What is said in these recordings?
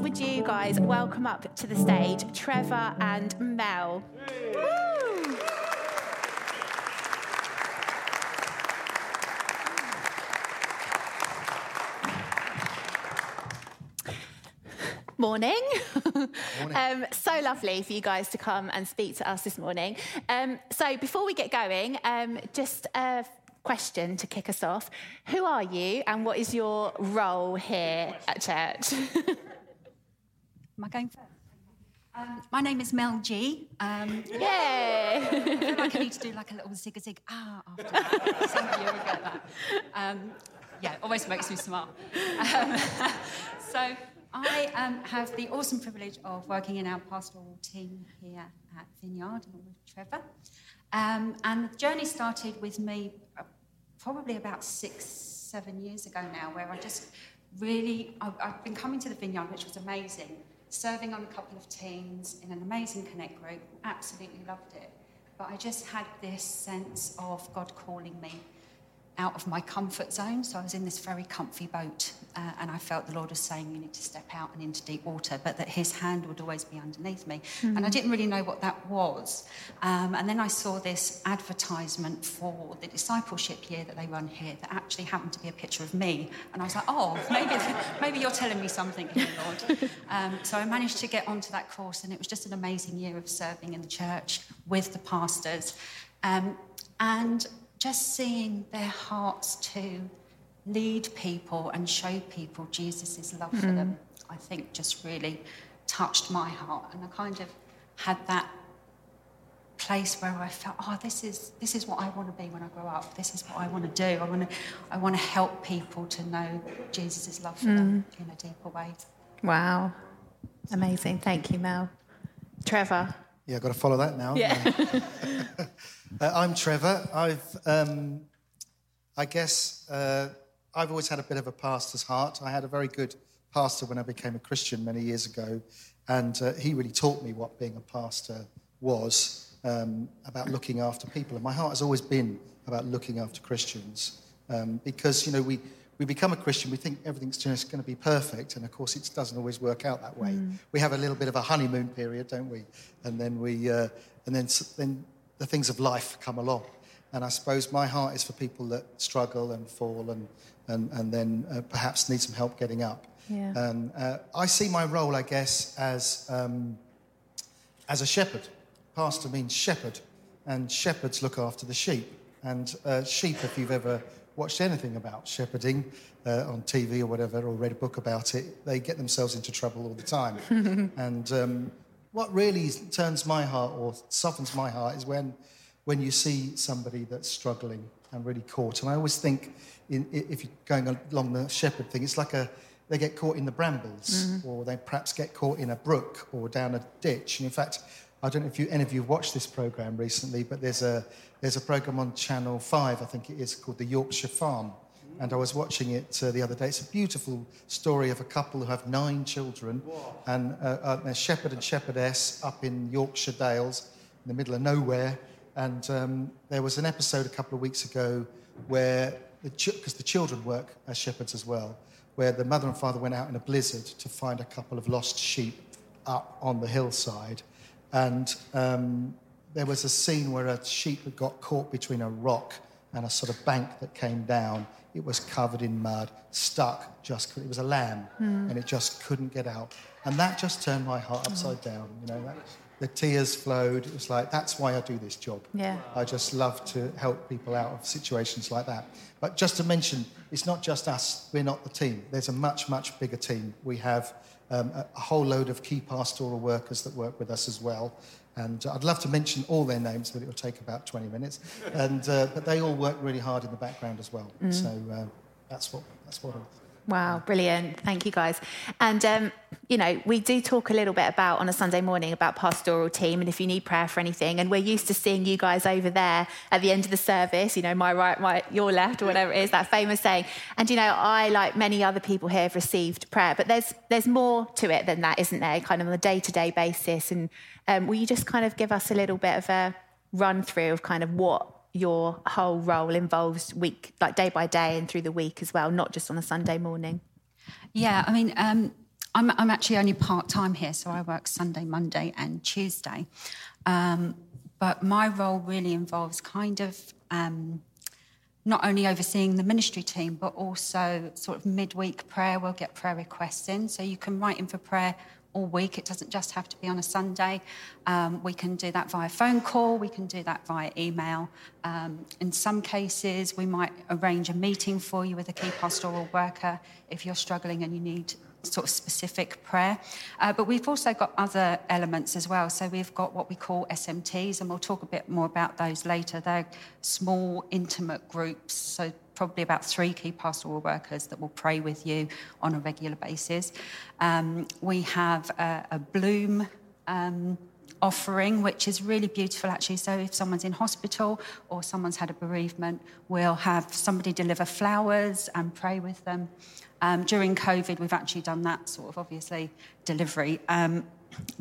would you guys welcome up to the stage Trevor and Mel? Morning. Morning. um, so lovely for you guys to come and speak to us this morning. Um, so, before we get going, um, just a question to kick us off. Who are you and what is your role here at church? Am I going first? Um, my name is Mel G. Um, Yay! I feel like I need to do like a little zig a zig ah after that. Some of you will get that. Um, yeah, always makes me smile. Um, so I um, have the awesome privilege of working in our pastoral team here at Vineyard with Trevor. Um, and the journey started with me uh, probably about six, seven years ago now, where I just really, I, I've been coming to the Vineyard, which was amazing, serving on a couple of teams in an amazing Connect group, absolutely loved it. But I just had this sense of God calling me out of my comfort zone. So I was in this very comfy boat, uh, and I felt the Lord was saying, You need to step out and into deep water, but that His hand would always be underneath me. And I didn't really know what that was. Um, and then I saw this advertisement for the discipleship year that they run here that actually happened to be a picture of me. And I was like, Oh, maybe, maybe you're telling me something here, Lord. Um, so I managed to get onto that course, and it was just an amazing year of serving in the church with the pastors. Um, and just seeing their hearts to lead people and show people Jesus' love for them, mm. I think just really touched my heart. And I kind of had that place where I felt, oh, this is this is what I want to be when I grow up. This is what I want to do. I want to I want to help people to know Jesus' love for them mm. in a deeper way. wow. Amazing. Thank you, Mel. Trevor. Yeah, I've got to follow that now. Yeah. Uh, I'm Trevor. I've, um, I guess, uh, I've always had a bit of a pastor's heart. I had a very good pastor when I became a Christian many years ago, and uh, he really taught me what being a pastor was um, about looking after people. And my heart has always been about looking after Christians um, because, you know, we, we become a Christian, we think everything's just going to be perfect, and of course, it doesn't always work out that way. We have a little bit of a honeymoon period, don't we? And then we, uh, and then then the things of life come along. And I suppose my heart is for people that struggle and fall and and and then uh, perhaps need some help getting up. Yeah. And uh, I see my role, I guess, as um, as a shepherd. Pastor means shepherd, and shepherds look after the sheep. And uh, sheep, if you've ever watched anything about shepherding uh, on TV or whatever, or read a book about it, they get themselves into trouble all the time. and um, what really turns my heart or softens my heart is when, when you see somebody that's struggling and really caught. And I always think, in, if you're going along the shepherd thing, it's like a they get caught in the brambles, or they perhaps get caught in a brook or down a ditch. And in fact, I don't know if you, any of you have watched this program recently, but there's a there's a program on Channel Five, I think it is, called The Yorkshire Farm. And I was watching it uh, the other day. It's a beautiful story of a couple who have nine children, and uh, uh, a shepherd and shepherdess up in Yorkshire Dales, in the middle of nowhere. And um, there was an episode a couple of weeks ago where, because the children work as shepherds as well, where the mother and father went out in a blizzard to find a couple of lost sheep up on the hillside. And um, there was a scene where a sheep had got caught between a rock and a sort of bank that came down. It was covered in mud, stuck, just it was a lamb, and it just couldn't get out. And that just turned my heart upside down. You know, that, the tears flowed. It was like that's why I do this job. Yeah. I just love to help people out of situations like that. But just to mention, it's not just us. We're not the team. There's a much, much bigger team. We have um, a, a whole load of key pastoral workers that work with us as well. And I'd love to mention all their names, but it will take about 20 minutes. And, uh, but they all work really hard in the background as well. So uh, that's what, that's what Wow, brilliant. Thank you, guys. And, um, you know, we do talk a little bit about on a Sunday morning about pastoral team and if you need prayer for anything. And we're used to seeing you guys over there at the end of the service, you know, my right, my, your left, or whatever it is, that famous saying. And, you know, I, like many other people here, have received prayer, but there's, there's more to it than that, isn't there? Kind of on a day to day basis. And um, will you just kind of give us a little bit of a run through of kind of what your whole role involves week, like day by day and through the week as well, not just on a Sunday morning? Yeah, I mean, um, I'm, I'm actually only part time here, so I work Sunday, Monday, and Tuesday. Um, but my role really involves kind of um, not only overseeing the ministry team, but also sort of midweek prayer. We'll get prayer requests in, so you can write in for prayer all week. It doesn't just have to be on a Sunday. Um, we can do that via phone call, we can do that via email. Um, in some cases, we might arrange a meeting for you with a key pastoral worker if you're struggling and you need sort of specific prayer. Uh, but we've also got other elements as well. So we've got what we call SMTs, and we'll talk a bit more about those later. They're small, intimate groups. So probably about three key pastoral workers that will pray with you on a regular basis. Um, we have a, a Bloom. Um, offering, which is really beautiful actually. So, if someone's in hospital or someone's had a bereavement, we'll have somebody deliver flowers and pray with them. Um, during COVID, we've actually done that sort of obviously delivery. Um,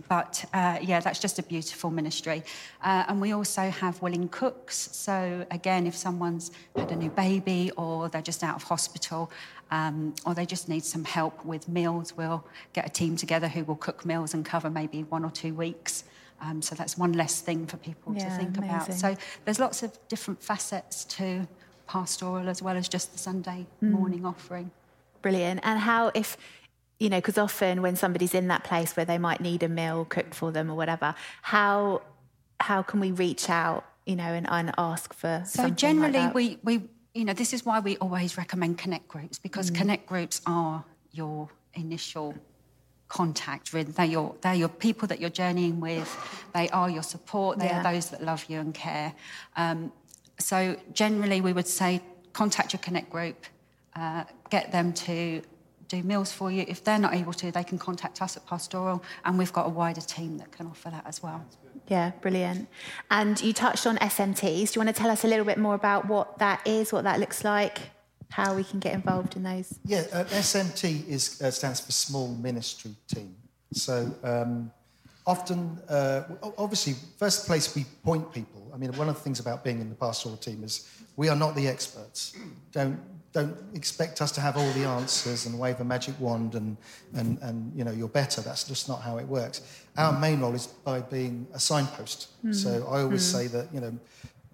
but uh, yeah, that's just a beautiful ministry. Uh, and we also have willing cooks. So, again, if someone's had a new baby or they're just out of hospital um, or they just need some help with meals, we'll get a team together who will cook meals and cover maybe one or two weeks. Um, so, that's one less thing for people yeah, to think amazing. about. So, there's lots of different facets to pastoral as well as just the Sunday mm. morning offering. Brilliant. And how, if, you know, because often when somebody's in that place where they might need a meal cooked for them or whatever, how how can we reach out, you know, and, and ask for? So generally, like we we you know this is why we always recommend connect groups because mm. connect groups are your initial contact. They're your, they're your people that you're journeying with. They are your support. They yeah. are those that love you and care. Um, so generally, we would say contact your connect group uh, get them to do meals for you. If they're not able to, they can contact us at Pastoral, and we've got a wider team that can offer that as well. Yeah, brilliant. And you touched on SMTs. Do you want to tell us a little bit more about what that is, what that looks like, how we can get involved in those? Yeah, uh, SMT is, uh, stands for Small Ministry Team. So um, often, uh, obviously, first place we point people. I mean, one of the things about being in the pastoral team is we are not the experts. Don't don't expect us to have all the answers and wave a magic wand and, and, and you know, you're better. That's just not how it works. Our main role is by being a signpost. Mm. So I always mm. say that, you know,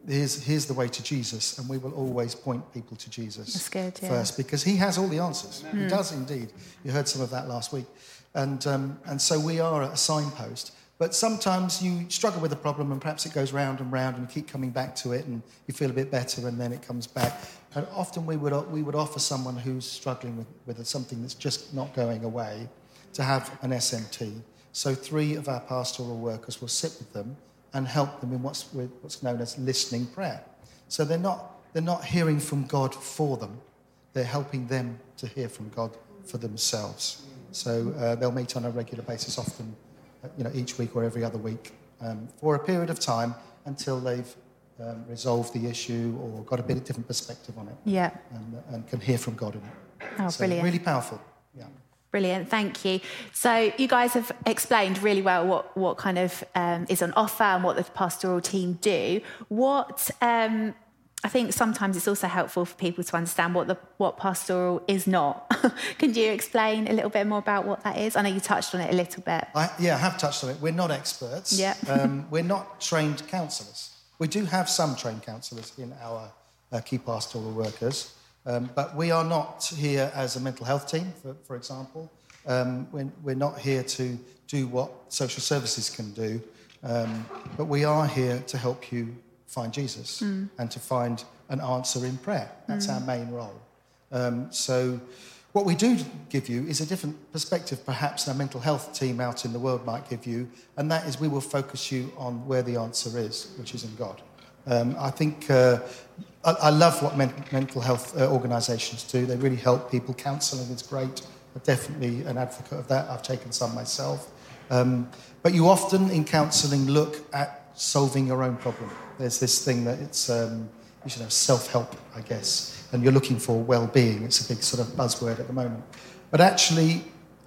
here's, here's the way to Jesus, and we will always point people to Jesus good, yeah. first because he has all the answers. Mm. He does indeed. You heard some of that last week. And, um, and so we are a signpost. But sometimes you struggle with a problem and perhaps it goes round and round and you keep coming back to it and you feel a bit better and then it comes back. And often we would, we would offer someone who's struggling with, with something that's just not going away to have an SMT. So three of our pastoral workers will sit with them and help them in what's, what's known as listening prayer. So they're not, they're not hearing from God for them, they're helping them to hear from God for themselves. So uh, they'll meet on a regular basis, often you know, each week or every other week um, for a period of time until they've um, resolved the issue or got a bit of different perspective on it. Yeah. And, and can hear from God in it. Oh, so brilliant. Really powerful. Yeah. Brilliant, thank you. So you guys have explained really well what, what kind of um, is on offer and what the pastoral team do. What um, I think sometimes it's also helpful for people to understand what the what pastoral is not. Can you explain a little bit more about what that is? I know you touched on it a little bit. I, yeah, I have touched on it. We're not experts. Yeah. um, we're not trained counsellors. We do have some trained counsellors in our uh, key pastoral workers, um, but we are not here as a mental health team, for, for example. Um, we're, we're, not here to do what social services can do, um, but we are here to help you find Jesus mm. and to find an answer in prayer. That's mm. our main role. Um, so, what we do give you is a different perspective, perhaps, a mental health team out in the world might give you, and that is we will focus you on where the answer is, which is in God. Um, I think uh, I, I, love what men- mental health uh, organisations do. They really help people. Counselling is great. I'm definitely an advocate of that. I've taken some myself. Um, but you often in counselling look at solving your own problem. There's this thing that it's, um, you should have self help, I guess, and you're looking for well being. It's a big sort of buzzword at the moment. But actually,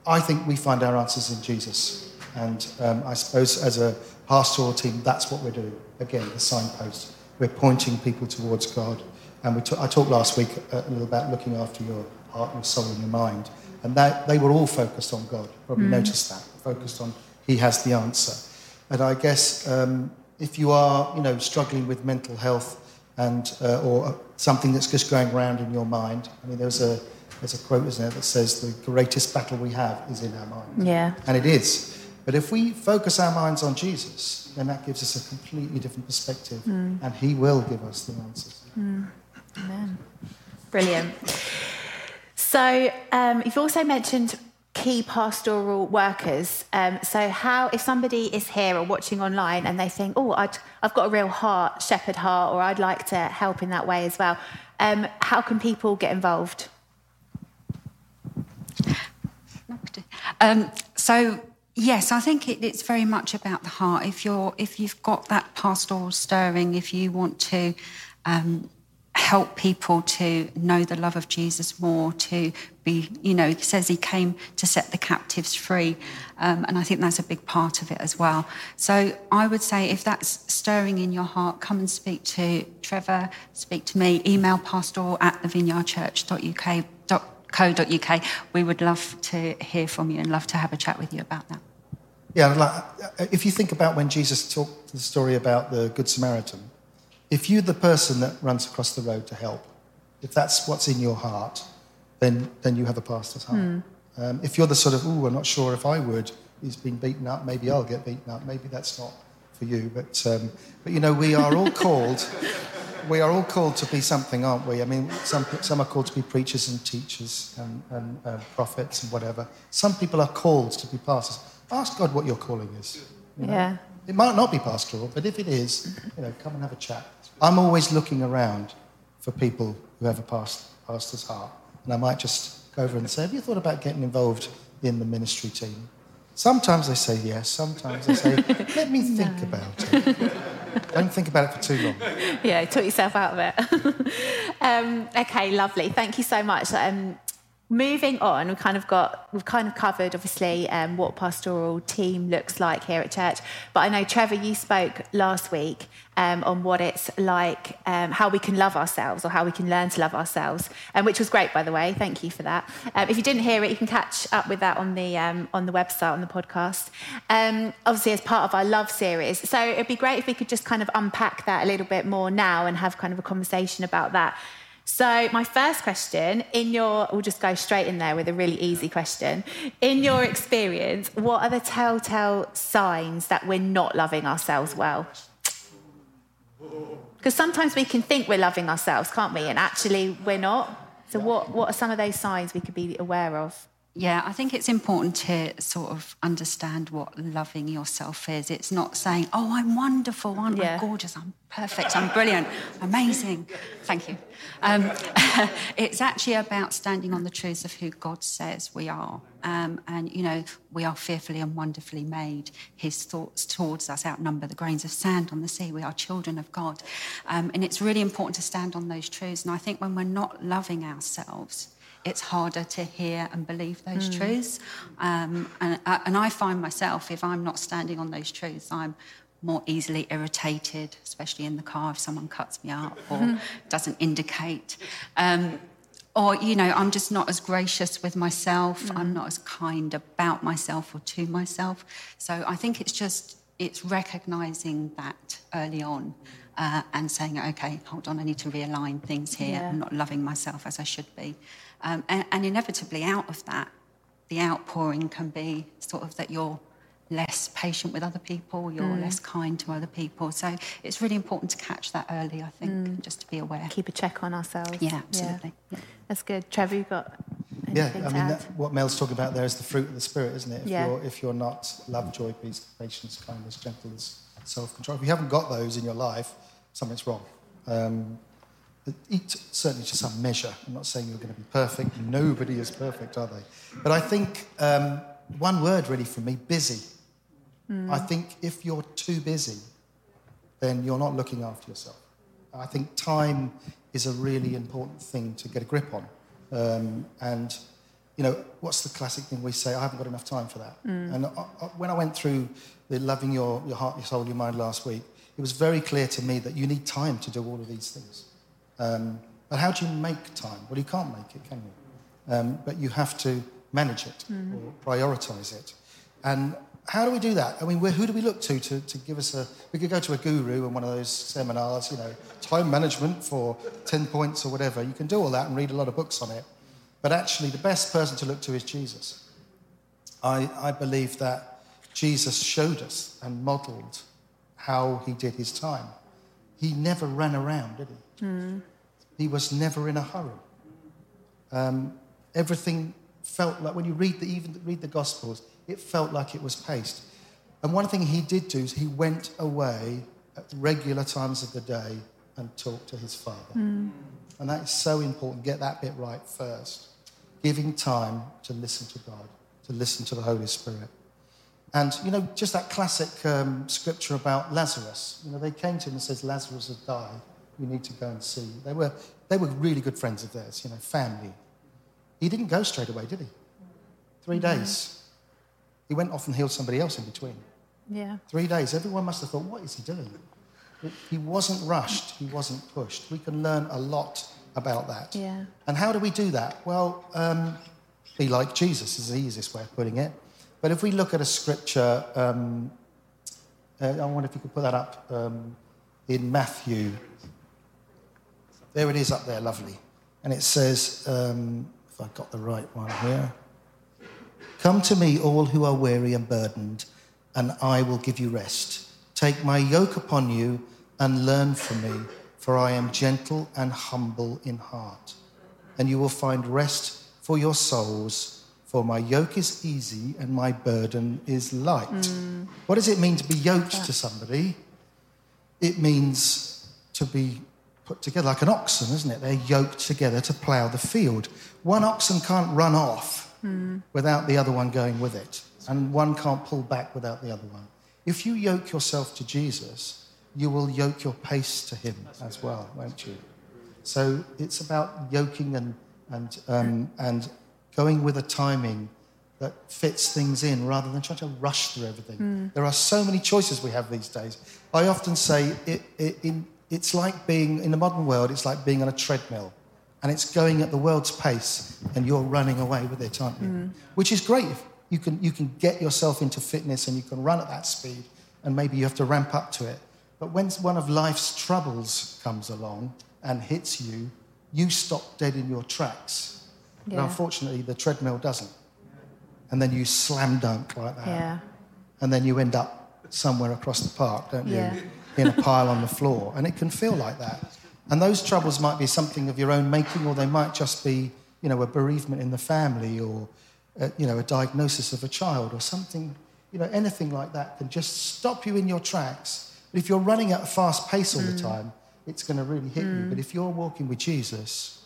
I think we find our answers in Jesus. And um, I suppose as a pastoral team, that's what we're doing. Again, the signpost. We're pointing people towards God. And we t- I talked last week a little about looking after your heart, your soul, and your mind. And that, they were all focused on God. Probably noticed that. Focused on He has the answer. And I guess um, if you are, you know, struggling with mental health and uh, or something that's just going around in your mind, I mean, there's a there's a quote, isn't there, that says the greatest battle we have is in our mind. Yeah. And it is. But if we focus our minds on Jesus, then that gives us a completely different perspective, and He will give us the answers. Amen. Brilliant. So um, you've also mentioned key pastoral workers. Um, so how, if somebody is here or watching online and they think, oh, I'd, I've got a real heart, shepherd heart, or I'd like to help in that way as well, um, how can people get involved? Um, so yes, I think it, it's very much about the heart. If you're, if you've got that pastoral stirring, if you want to um, help people to know the love of Jesus more, to be, you know, he says he came to set the captives free, um, and I think that's a big part of it as well. So I would say if that's stirring in your heart, come and speak to Trevor, speak to me, email pastoral at thevineyardchurch.uk co.uk. We would love to hear from you and love to have a chat with you about that. Yeah, like, if you think about when Jesus talked the story about the Good Samaritan, if you're the person that runs across the road to help, if that's what's in your heart, then, then you have a pastor's heart. Um, if you're the sort of, oh, I'm not sure if I would, he's been beaten up, maybe I'll get beaten up, maybe that's not for you. But, um, but you know, we are all called, we are all called to be something, aren't we? I mean, some, some are called to be preachers and teachers and, and uh, prophets and whatever. Some people are called to be pastors. Ask God what your calling is. you know? Yeah. It might not be pastoral, but if it is, you know, come and have a chat. I'm always looking around for people who have a past, pastor's heart. And I might just go over and say, Have you thought about getting involved in the ministry team? Sometimes they say yes, sometimes they say, Let me think about it. Don't think about it for too long. yeah, talk yourself out of it. um, okay, lovely. Thank you so much. Um, moving on, we've kind of got we've kind of covered obviously um, what pastoral team looks like here at church. But I know Trevor, you spoke last week um, on what it's like, um, how we can love ourselves or how we can learn to love ourselves, um, which was great by the way. Thank you for that. Um, if you didn't hear it, you can catch up with that on the um, on the website on the podcast. Obviously, as part of our love series, so it'd be great if we could just kind of unpack that a little bit more now and have kind of a conversation about that. So, my first question in your, we'll just go straight in there with a really easy question. In your experience, what are the telltale signs that we're not loving ourselves well? Because sometimes we can think we're loving ourselves, can't we? And actually, we're not. So, what, what are some of those signs we could be aware of? Yeah, I think it's important to sort of understand what loving yourself is. It's not saying, oh, I'm wonderful, aren't Yeah. I gorgeous, I'm perfect, I'm brilliant, amazing. Thank you. Um, it's actually about standing on the truths of who God says we are. Um, and, you know, we are fearfully and wonderfully made. His thoughts towards us outnumber the grains of sand on the sea. We are children of God. Um, and it's really important to stand on those truths. And I think when we're not loving ourselves, it's harder to hear and believe those truths. Um, and, uh, and I find myself, if I'm not standing on those truths, I'm more easily irritated, especially in the car if someone cuts me up or doesn't indicate. Um, or, you know, I'm just not as gracious with myself. I'm not as kind about myself or to myself. So I think it's just, it's recognizing that early on uh, and saying, okay, hold on, I need to realign things here. Yeah. I'm not loving myself as I should be. Um, and, and inevitably, out of that, the outpouring can be sort of that you're less patient with other people, you're mm. less kind to other people. So it's really important to catch that early, I think, mm. just to be aware. Keep a check on ourselves. Yeah, absolutely. Yeah. Yeah. That's good. Trevor, you got anything Yeah, I mean, that, what Mel's talking about there is the fruit of the Spirit, isn't it? If, yeah. you're, if you're not love, joy, peace, patience, kindness, gentleness, self-control. If you haven't got those in your life, something's wrong. Um, eat certainly to some measure. I'm not saying you're going to be perfect. Nobody is perfect, are they? But I think um, one word really for me busy. I think if you're too busy, then you're not looking after yourself. I think time is a really important thing to get a grip on. Um, and, you know, what's the classic thing we say? I haven't got enough time for that. And I, I, when I went through the loving your, your heart, your soul, your mind last week, it was very clear to me that you need time to do all of these things. Um, but how do you make time? Well, you can't make it, can you? um, but you have to manage it or prioritize it. And how do we do that? I mean, who do we look to, to to give us a? We could go to a guru in one of those seminars, you know, time management for 10 points or whatever. You can do all that and read a lot of books on it. But actually, the best person to look to is Jesus. I, I believe that Jesus showed us and modeled how he did his time. He never ran around, did he? He was never in a hurry. Um, everything felt like when you read the, even read the Gospels, it felt like it was paced. And one thing he did do is he went away at regular times of the day and talked to his father. And that is so important. Get that bit right first. Giving time to listen to God, to listen to the Holy Spirit. And, you know, just that classic um, scripture about Lazarus. You know, they came to him and said, Lazarus has died. You need to go and see. They were, they were really good friends of theirs, you know, family. He didn't go straight away, did he? 3 days. He went off and healed somebody else in between. Yeah. Three days. Everyone must have thought, what is he doing? He wasn't rushed, he wasn't pushed. We can learn a lot about that. Yeah. And how do we do that? Well, um, be like Jesus is the easiest way of putting it. But if we look at a scripture, um, uh, I wonder if you could put that up um, in Matthew. There it is up there, lovely. And it says, um, if I got the right one here. Come to me, all who are weary and burdened, and I will give you rest. Take my yoke upon you and learn from me, for I am gentle and humble in heart. And you will find rest for your souls, for my yoke is easy and my burden is light. What does it mean to be yoked to somebody? It means to be put together like an oxen, isn't it? They're yoked together to plough the field. One oxen can't run off without the other one going with it, and one can't pull back without the other one. If you yoke yourself to Jesus, you will yoke your pace to him as well, won't you? So it's about yoking and, and, um, and going with a timing that fits things in rather than trying to rush through everything. There are so many choices we have these days. I often say it, it, in, it's like being, in the modern world, it's like being on a treadmill and it's going at the world's pace and you're running away with it, aren't you? Mm. Which is great. You can, you can get yourself into fitness and you can run at that speed and maybe you have to ramp up to it. But when one of life's troubles comes along and hits you, you stop dead in your tracks. But unfortunately, the treadmill doesn't. And then you slam dunk like that. Yeah. And then you end up somewhere across the park, don't you? In a pile on the floor. And it can feel like that. And those troubles might be something of your own making, or they might just be, you know, a bereavement in the family, or, uh, you know, a diagnosis of a child, or something, you know, anything like that can just stop you in your tracks. But if you're running at a fast pace all Mm. the time, it's going to really hit you. But if you're walking with Jesus,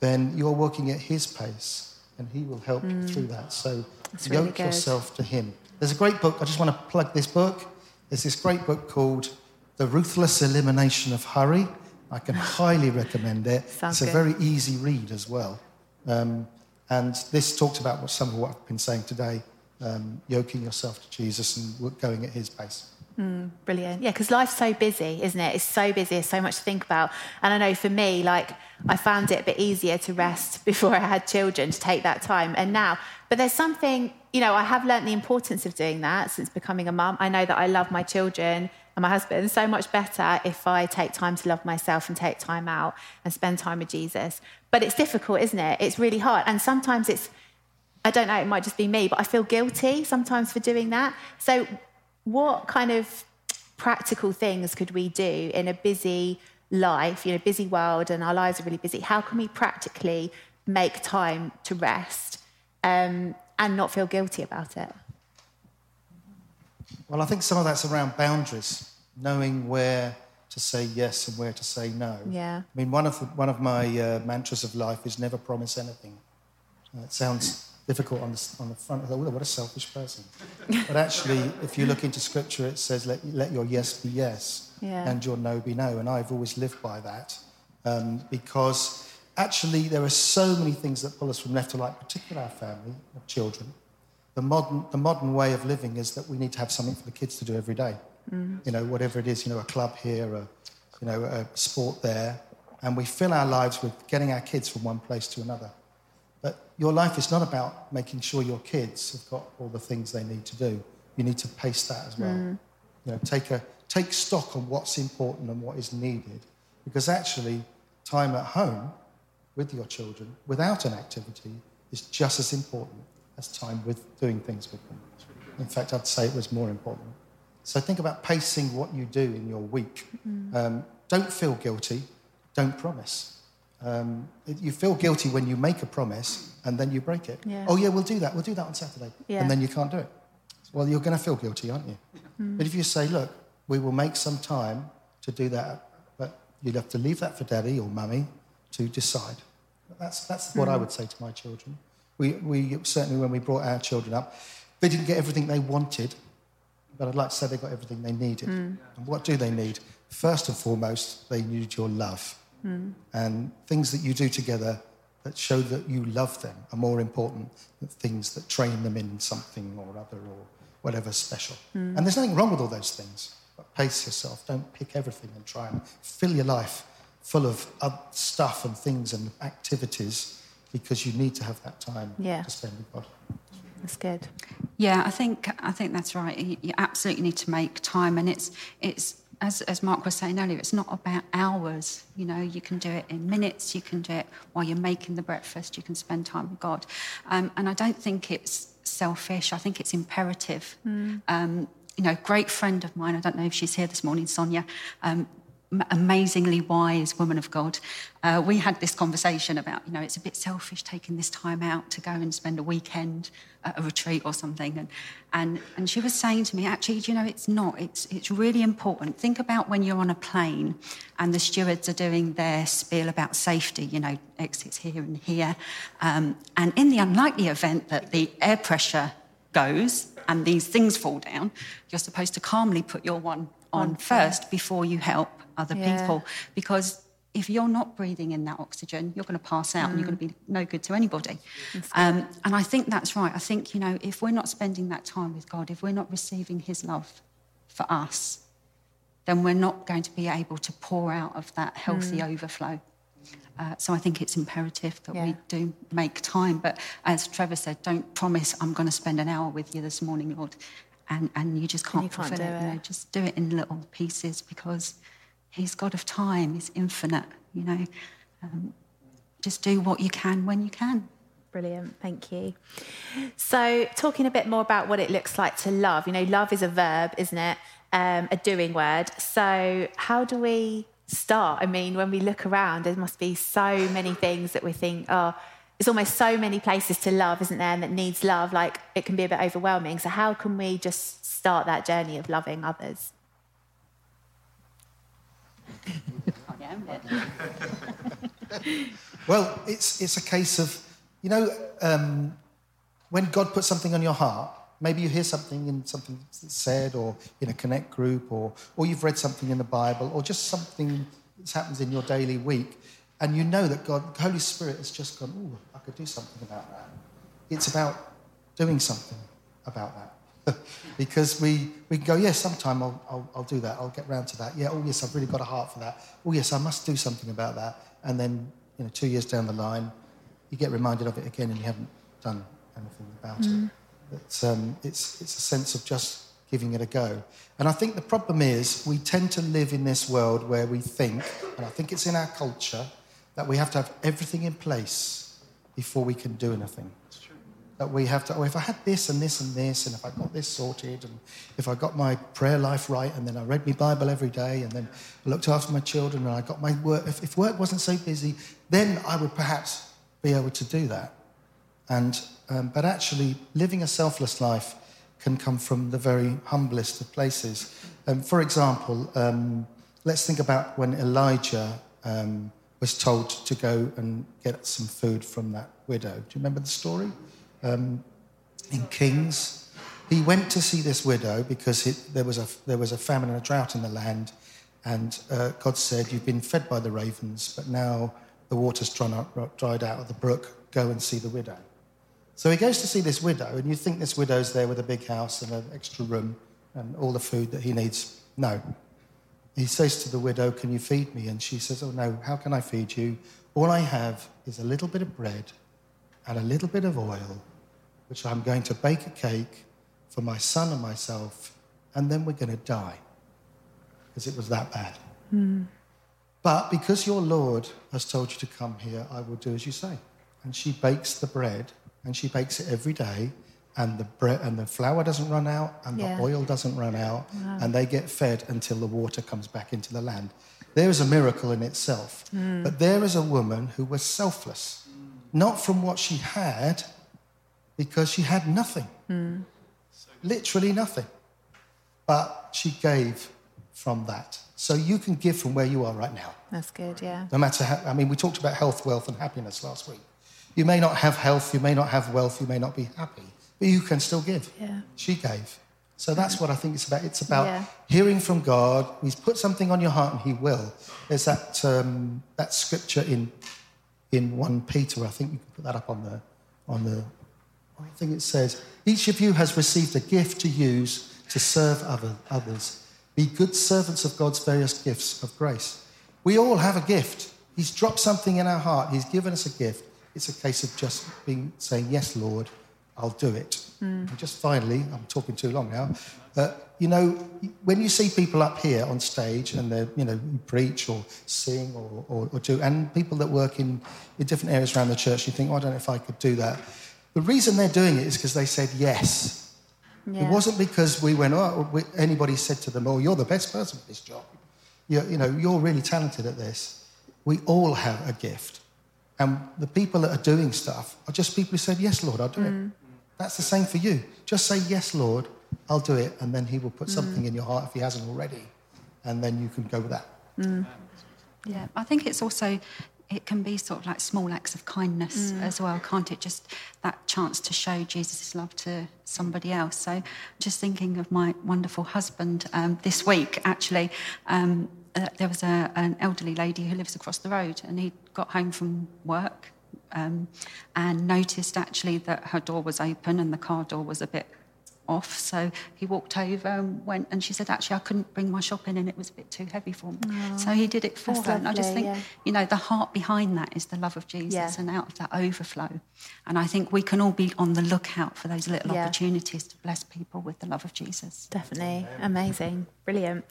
then you're walking at his pace, and he will help you through that. So Mm. That's yoke good. yourself to him. There's a great book. I just want to plug this book. There's this great book called The Ruthless Elimination of Hurry. I can highly recommend it. Sounds it's a good. very easy read as well. Um, and this talks about what, some of what I've been saying today um, yoking yourself to Jesus and going at his pace. Brilliant. Yeah, because life's so busy, isn't it? It's so busy, so much to think about. And I know for me, like, I found it a bit easier to rest before I had children, to take that time. And now, but there's something, you know, I have learnt the importance of doing that since becoming a mum. I know that I love my children and my husband so much better if I take time to love myself and take time out and spend time with Jesus. But it's difficult, isn't it? It's really hard. And sometimes it's, I don't know, it might just be me, but I feel guilty sometimes for doing that. So, what kind of practical things could we do in a busy life, you know, busy world, and our lives are really busy? How can we practically make time to rest um, and not feel guilty about it? Well, I think some of that's around boundaries, knowing where to say yes and where to say no. Yeah. I mean, one of, the, one of my uh, mantras of life is never promise anything. Uh, it sounds difficult on the, on the front. I thought, "Oh, what a selfish person. but actually, if you look into scripture, it says, let, let your yes be yes Yeah. and your no be no. And I've always lived by that um, because actually, there are so many things that pull us from left to right, particularly our family, our children. The modern, the modern way of living is that we need to have something for the kids to do every day. You know, whatever it is, you know, a club here, a, you know, a sport there. And we fill our lives with getting our kids from one place to another. But your life is not about making sure your kids have got all the things they need to do. You need to pace that as well. Mm. You know, take, a, take stock on what's important and what is needed. Because actually, time at home with your children without an activity is just as important as time with doing things with them. In fact, I'd say it was more important. So think about pacing what you do in your week. Um, don't feel guilty. Don't promise. Um, you feel guilty when you make a promise and then you break it. Yeah. Oh, yeah, we'll do that. We'll do that on Saturday. Yeah. And then you can't do it. Well, you're going to feel guilty, aren't you? But if you say, look, we will make some time to do that, but you'll have to leave that for daddy or mummy to decide. That's, that's what I would say to my children. We, we certainly, when we brought our children up, they didn't get everything they wanted, but I'd like to say they got everything they needed. Hmm. And what do they need? First and foremost, they need your love. Hmm. And things that you do together that show that you love them are more important than things that train them in something or other or whatever special. Hmm. And there's nothing wrong with all those things, but pace yourself. Don't pick everything and try and fill your life full of stuff and things and activities because you need to have that time Yeah. to spend with God. That's good. Yeah, I think I think that's right. You, you absolutely need to make time, and it's it's as as Mark was saying earlier. It's not about hours. You know, you can do it in minutes. You can do it while you're making the breakfast. You can spend time with God, um, and I don't think it's selfish. I think it's imperative. Um, you know, great friend of mine. I don't know if she's here this morning, Sonia. Um, m- amazingly wise woman of God. Uh, we had this conversation about, you know, it's a bit selfish taking this time out to go and spend a weekend at a retreat or something. And, and, and she was saying to me, actually, you know, it's not. It's, it's really important. Think about when you're on a plane and the stewards are doing their spiel about safety, you know, exits here and here. Um, and in the unlikely event that the air pressure goes and these things fall down, you're supposed to calmly put your one on first before you help other Yeah. people. Because if you're not breathing in that oxygen, you're going to pass out and you're going to be no good to anybody. Um, and I think that's right. I think, you know, if we're not spending that time with God, if we're not receiving His love for us, then we're not going to be able to pour out of that healthy overflow. Uh, so I think it's imperative that Yeah. we do make time. But as Trevor said, don't promise I'm going to spend an hour with you this morning, Lord, and, and you just can't, you can't fulfill do it. You know, it. just do it in little pieces because He's God of time. He's infinite. You know, um, just do what you can when you can. Brilliant, thank you. So, talking a bit more about what it looks like to love. You know, love is a verb, isn't it? Um, a doing word. So, how do we start? I mean, when we look around, there must be so many things that we think, oh, there's almost so many places to love, isn't there? And that needs love. Like, it can be a bit overwhelming. So, how can we just start that journey of loving others? Well, it's, it's a case of, you know, um, when God puts something on your heart, maybe you hear something in something said or in a connect group or, or you've read something in the Bible or just something that happens in your daily week and you know that God, the Holy Spirit has just gone, oh, I could do something about that. It's about doing something about that. because we, we go, yes, sometime I'll, I'll, I'll do that. I'll get round to that. Yeah, oh, yes, I've really got a heart for that. Oh, yes, I must do something about that. And then, you know, two years down the line, you get reminded of it again and you haven't done anything about it. It's, um, it's, it's a sense of just giving it a go. And I think the problem is we tend to live in this world where we think, and I think it's in our culture, that we have to have everything in place before we can do anything that we have to, oh, if I had this and this and this, and if I got this sorted, and if I got my prayer life right, and then I read my Bible every day, and then I looked after my children, and I got my work, if, if work wasn't so busy, then I would perhaps be able to do that. And, um, but actually, living a selfless life can come from the very humblest of places. Um, for example, um, let's think about when Elijah um, was told to go and get some food from that widow. Do you remember the story? Um, in Kings, he went to see this widow because it, there, was a, there was a famine and a drought in the land. And uh, God said, You've been fed by the ravens, but now the water's dried out, dried out of the brook. Go and see the widow. So he goes to see this widow, and you think this widow's there with a big house and an extra room and all the food that he needs. No. He says to the widow, Can you feed me? And she says, Oh, no, how can I feed you? All I have is a little bit of bread and a little bit of oil, which I'm going to bake a cake for my son and myself, and then we're going to die because it was that bad. Hmm. But because your Lord has told you to come here, I will do as you say. And she bakes the bread, and she bakes it every day, and the bread and the flour doesn't run out, and Yeah. the oil doesn't run out, and they get fed until the water comes back into the land. There is a miracle in itself. Hmm. But there is a woman who was selfless, not from what she had, because she had nothing, literally nothing. But she gave from that. So you can give from where you are right now. That's good, yeah. No matter how, I mean, we talked about health, wealth, and happiness last week. You may not have health, you may not have wealth, you may not be happy, but you can still give. Yeah. She gave. So that's what I think it's about. It's about Yeah. hearing from God. He's put something on your heart and He will. There's that, um, that scripture in, in 1 Peter, I think you can put that up on the, on the, I think it says, each of you has received a gift to use to serve other, others. Be good servants of God's various gifts of grace. We all have a gift. He's dropped something in our heart. He's given us a gift. It's a case of just being saying, "Yes, Lord, I'll do it." Hmm. And just finally, I'm talking too long now. But you know, when you see people up here on stage and they, you know, preach or sing or, or, or do, and people that work in, in different areas around the church, you think, oh, "I don't know if I could do that." The reason they're doing it is because they said yes. Yeah. It wasn't because we went, oh, we, anybody said to them, oh, you're the best person for this job. You're, you know, you're really talented at this. We all have a gift. And the people that are doing stuff are just people who said, yes, Lord, I'll do it. Mm. That's the same for you. Just say, yes, Lord, I'll do it. And then he will put mm. something in your heart if he hasn't already. And then you can go with that. Mm. Yeah, I think it's also it can be sort of like small acts of kindness as well, can't it? Just that chance to show Jesus' love to somebody else. So, just thinking of my wonderful husband um, this week, actually, um, uh, there was a, an elderly lady who lives across the road, and he got home from work um, and noticed actually that her door was open and the car door was a bit off. So he walked over and went, and she said, Actually, I couldn't bring my shopping in, and it was a bit too heavy for me. So he did it for That's her. And I just think, yeah. you know, the heart behind that is the love of Jesus Yeah. and out of that overflow. And I think we can all be on the lookout for those little Yeah. opportunities to bless people with the love of Jesus. Definitely. Amazing. Brilliant.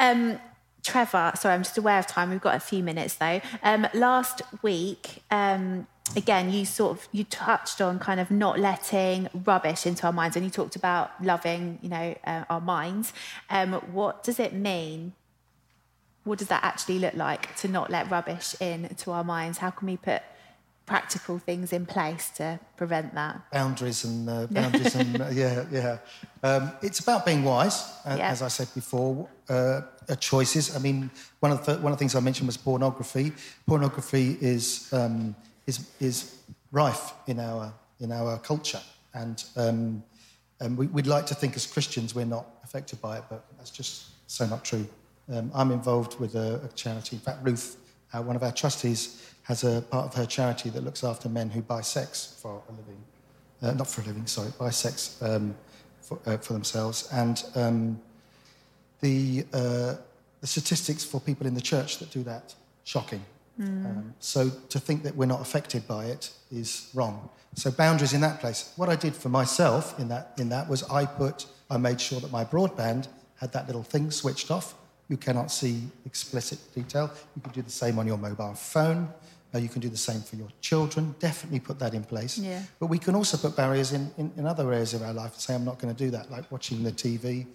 Um, Trevor, sorry, I'm just aware of time. We've got a few minutes though. Um, last week, um, again, you sort of you touched on kind of not letting rubbish into our minds, and you talked about loving, you know, uh, our minds. Um, what does it mean? What does that actually look like to not let rubbish into our minds? How can we put practical things in place to prevent that? boundaries and uh, boundaries and uh, yeah, yeah. Um, it's about being wise, uh, Yeah. as I said before. Uh, uh, choices. I mean, one of the one of the things I mentioned was pornography. Pornography is um, is is rife in our in our culture, and um, and we, we'd like to think as Christians we're not affected by it, but that's just so not true. Um, I'm involved with a, a charity. In fact, Ruth, uh, one of our trustees, has a part of her charity that looks after men who buy sex for a living uh, not for a living, sorry, buy sex um, for, uh, for themselves. And um, the, uh, the statistics for people in the church that do that, shocking. Um, so to think that we're not affected by it is wrong. So boundaries in that place. What I did for myself in that, in that was I put, I made sure that my broadband had that little thing switched off. You cannot see explicit detail. You can do the same on your mobile phone. Uh, you can do the same for your children. Definitely put that in place. Yeah. But we can also put barriers in, in, in other areas of our life and say, I'm not going to do that, like watching the TV.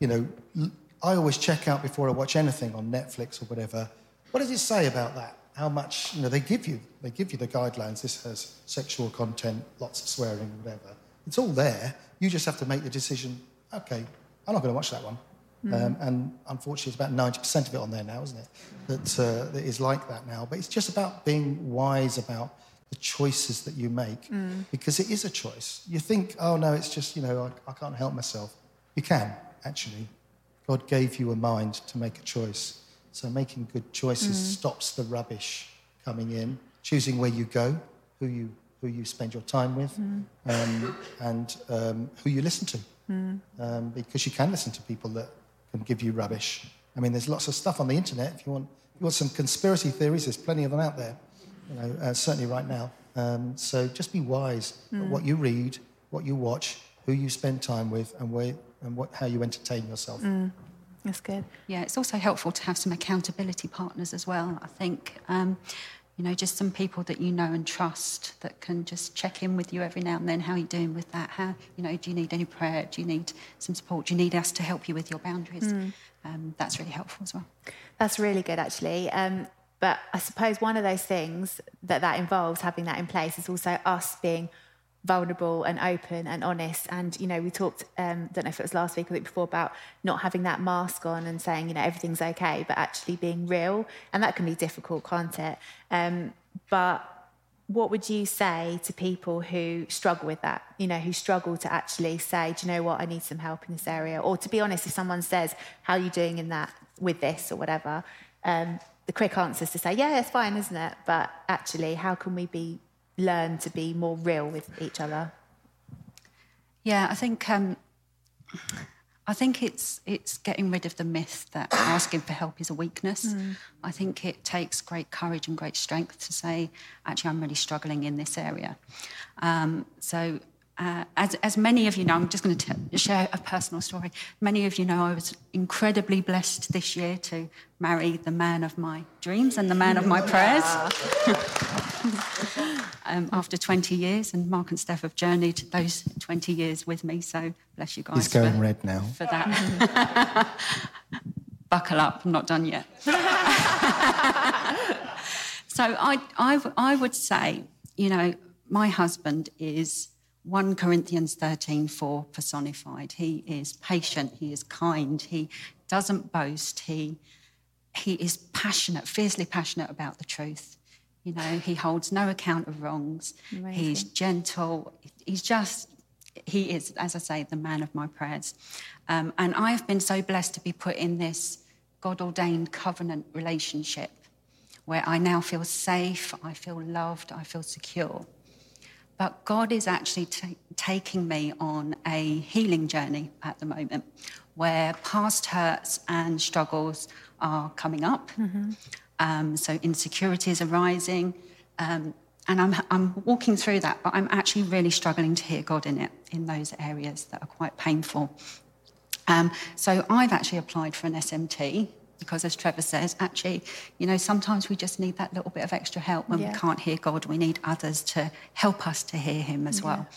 You know, l- I always check out before I watch anything on Netflix or whatever. What does it say about that? How much, you know, they give you, they give you the guidelines. This has sexual content, lots of swearing, whatever. It's all there. You just have to make the decision, okay, I'm not going to watch that one. Um, and unfortunately, it's about 90% of it on there now, isn't it? That, uh, that is like that now. But it's just about being wise about the choices that you make because it is a choice. You think, oh no, it's just, you know, I, I can't help myself. You can, actually. God gave you a mind to make a choice. So making good choices stops the rubbish coming in, choosing where you go, who you, who you spend your time with, um, and um, who you listen to. Um, because you can listen to people that can give you rubbish. I mean, there's lots of stuff on the internet. If you want, if you want some conspiracy theories, there's plenty of them out there. You know, uh, certainly right now. Um, so just be wise mm. what you read, what you watch, who you spend time with, and where and what, how you entertain yourself. That's good. Yeah, it's also helpful to have some accountability partners as well. I think, um, you know, just some people that you know and trust that can just check in with you every now and then. How are you doing with that? How, you know, do you need any prayer? Do you need some support? Do you need us to help you with your boundaries? Mm. Um, that's really helpful as well. That's really good, actually. Um, but I suppose one of those things that that involves having that in place is also us being vulnerable and open and honest. And, you know, we talked, um, don't know if it was last week or the week before, about not having that mask on and saying, you know, everything's okay, but actually being real. And that can be difficult, can't it? Um, but what would you say to people who struggle with that, you know, who struggle to actually say, do you know what, I need some help in this area? Or to be honest, if someone says, how are you doing in that with this or whatever, um, the quick answer is to say, yeah, it's fine, isn't it? But actually, how can we be learn to be more real with each other? Yeah, I think um, I think it's it's getting rid of the myth that asking for help is a weakness. Mm. I think it takes great courage and great strength to say, actually, I'm really struggling in this area. Um, so uh, as, as many of you know, I'm just going to share a personal story. Many of you know I was incredibly blessed this year to marry the man of my dreams and the man of my prayers. um, after 20 years, and Mark and Steph have journeyed those 20 years with me, so bless you guys. He's going for, red now. For that. Buckle up, I'm not done yet. so I, I, I would say, you know, my husband is 1 Corinthians 13 4 personified. He is patient, he is kind, he doesn't boast, he, he is passionate, fiercely passionate about the truth. You know, he holds no account of wrongs, Amazing. he's gentle, he's just, he is, as I say, the man of my prayers. Um, and I've been so blessed to be put in this God ordained covenant relationship where I now feel safe, I feel loved, I feel secure. But God is actually t- taking me on a healing journey at the moment where past hurts and struggles are coming up. Mm-hmm. Um, so insecurities are rising. Um, and I'm, I'm walking through that, but I'm actually really struggling to hear God in it, in those areas that are quite painful. Um, so I've actually applied for an SMT because as Trevor says, actually, you know, sometimes we just need that little bit of extra help when yeah. we can't hear God. We need others to help us to hear Him as yeah. well.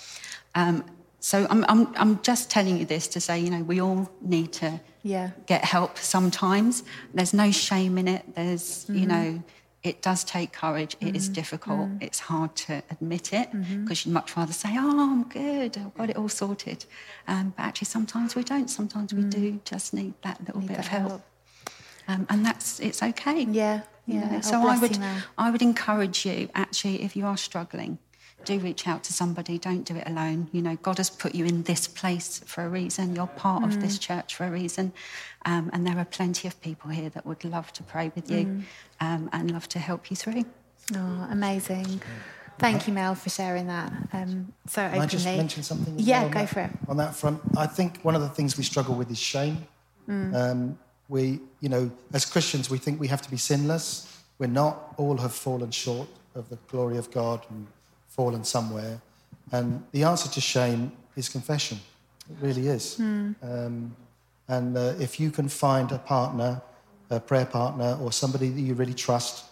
Um, so I'm, I'm, I'm just telling you this to say, you know, we all need to yeah. get help sometimes. There's no shame in it. There's, mm-hmm. you know, it does take courage. It mm-hmm. is difficult. Mm-hmm. It's hard to admit it because mm-hmm. you'd much rather say, "Oh, I'm good. I've got it all sorted." Um, but actually, sometimes we don't. Sometimes we mm. do just need that little need bit that of help. help um, and that's it's okay. Yeah, yeah. Oh, so I would I would encourage you actually if you are struggling, do reach out to somebody. Don't do it alone. You know, God has put you in this place for a reason. You're part mm. of this mm. church for a reason, um, and there are plenty of people here that would love to pray with you mm. um, and love to help you through. Oh, amazing. Thank you, Mel, for sharing that um, so openly. Can I just mention something? Yeah, go that, for it. On that front, I think one of the things we struggle with is shame. Mm. We, you know, as Christians, we think we have to be sinless. We're not. All have fallen short of the glory of God and fallen somewhere. And the answer to shame is confession. It really is. Mm. Um, and uh, if you can find a partner, a prayer partner, or somebody that you really trust,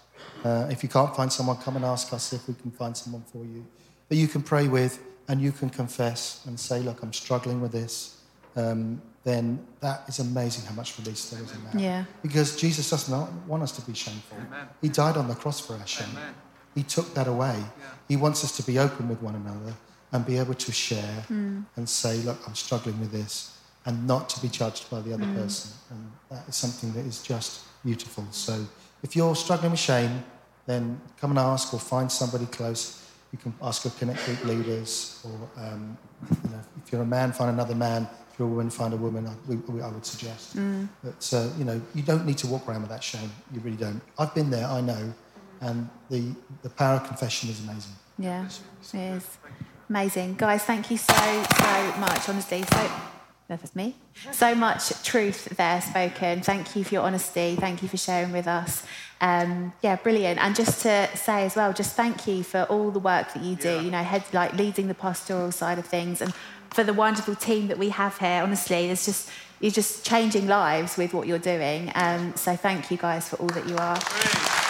uh, if you can't find someone, come and ask us if we can find someone for you that you can pray with and you can confess and say, Look, I'm struggling with this. Um, then that is amazing how much release there is in that. Yeah. Because Jesus does not want us to be shameful. Amen. He died on the cross for our shame. Amen. He took that away. Yeah. He wants us to be open with one another and be able to share mm. and say, look, I'm struggling with this, and not to be judged by the other mm. person. And that is something that is just beautiful. So if you're struggling with shame, then come and ask or find somebody close. You can ask your Connect group leaders, or um, you know, if you're a man, find another man for a woman, find a woman, I, we, I would suggest. Mm. But, uh, you know, you don't need to walk around with that shame. You really don't. I've been there, I know. And the, the power of confession is amazing. Yeah, it is. Amazing. Guys, thank you so, so much, honestly. So That's me. So much truth there spoken. Thank you for your honesty. Thank you for sharing with us. Um, yeah, brilliant. And just to say as well, just thank you for all the work that you do. Yeah. You know, head like leading the pastoral side of things, and for the wonderful team that we have here. Honestly, it's just you're just changing lives with what you're doing. Um, so thank you guys for all that you are. Great.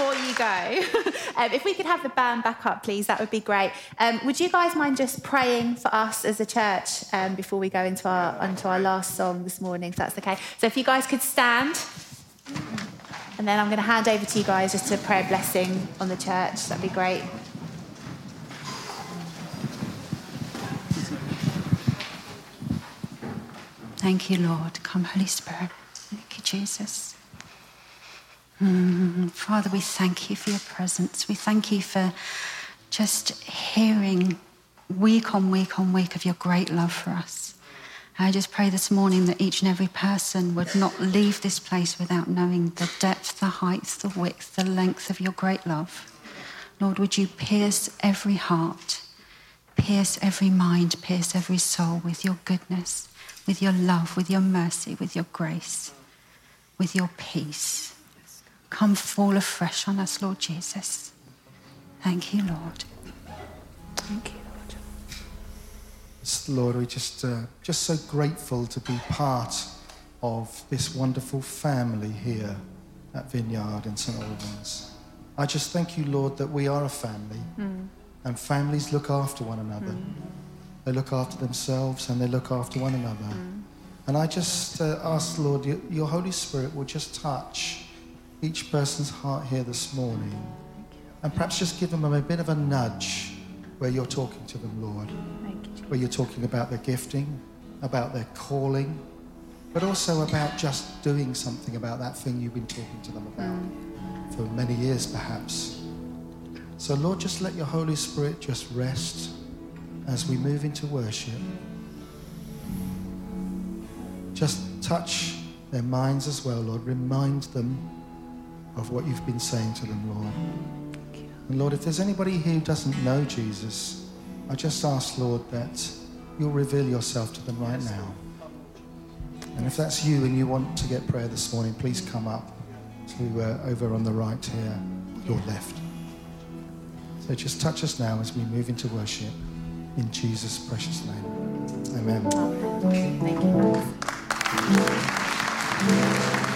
before you go, um, if we could have the band back up, please, that would be great. Um, would you guys mind just praying for us as a church um, before we go into our, into our last song this morning, if that's okay? So if you guys could stand, and then I'm going to hand over to you guys just to pray a blessing on the church. That'd be great. Thank you, Lord. Come, Holy Spirit. Thank you, Jesus. Mm, Father, we thank you for your presence. We thank you for just hearing week on week on week of your great love for us. I just pray this morning that each and every person would not leave this place without knowing the depth, the height, the width, the length of your great love. Lord, would you pierce every heart, pierce every mind, pierce every soul with your goodness, with your love, with your mercy, with your grace, with your peace. Come fall afresh on us, Lord Jesus. Thank you, Lord. Thank you, Lord. Lord, we're just, uh, just so grateful to be part of this wonderful family here at Vineyard in St. Albans. I just thank you, Lord, that we are a family mm. and families look after one another. Mm. They look after themselves and they look after one another. Mm. And I just uh, ask, Lord, your, your Holy Spirit will just touch each person's heart here this morning. And perhaps just give them a bit of a nudge where you're talking to them, Lord. Where you're talking about their gifting, about their calling, but also about just doing something about that thing you've been talking to them about mm. for many years, perhaps. So, Lord, just let your Holy Spirit just rest as we move into worship. Just touch their minds as well, Lord. Remind them of what you've been saying to them, Lord. And Lord, if there's anybody here who doesn't know Jesus, I just ask, Lord, that you'll reveal yourself to them right now. And if that's you and you want to get prayer this morning, please come up to uh, over on the right here, your left. So just touch us now as we move into worship in Jesus' precious name. Amen. Thank you.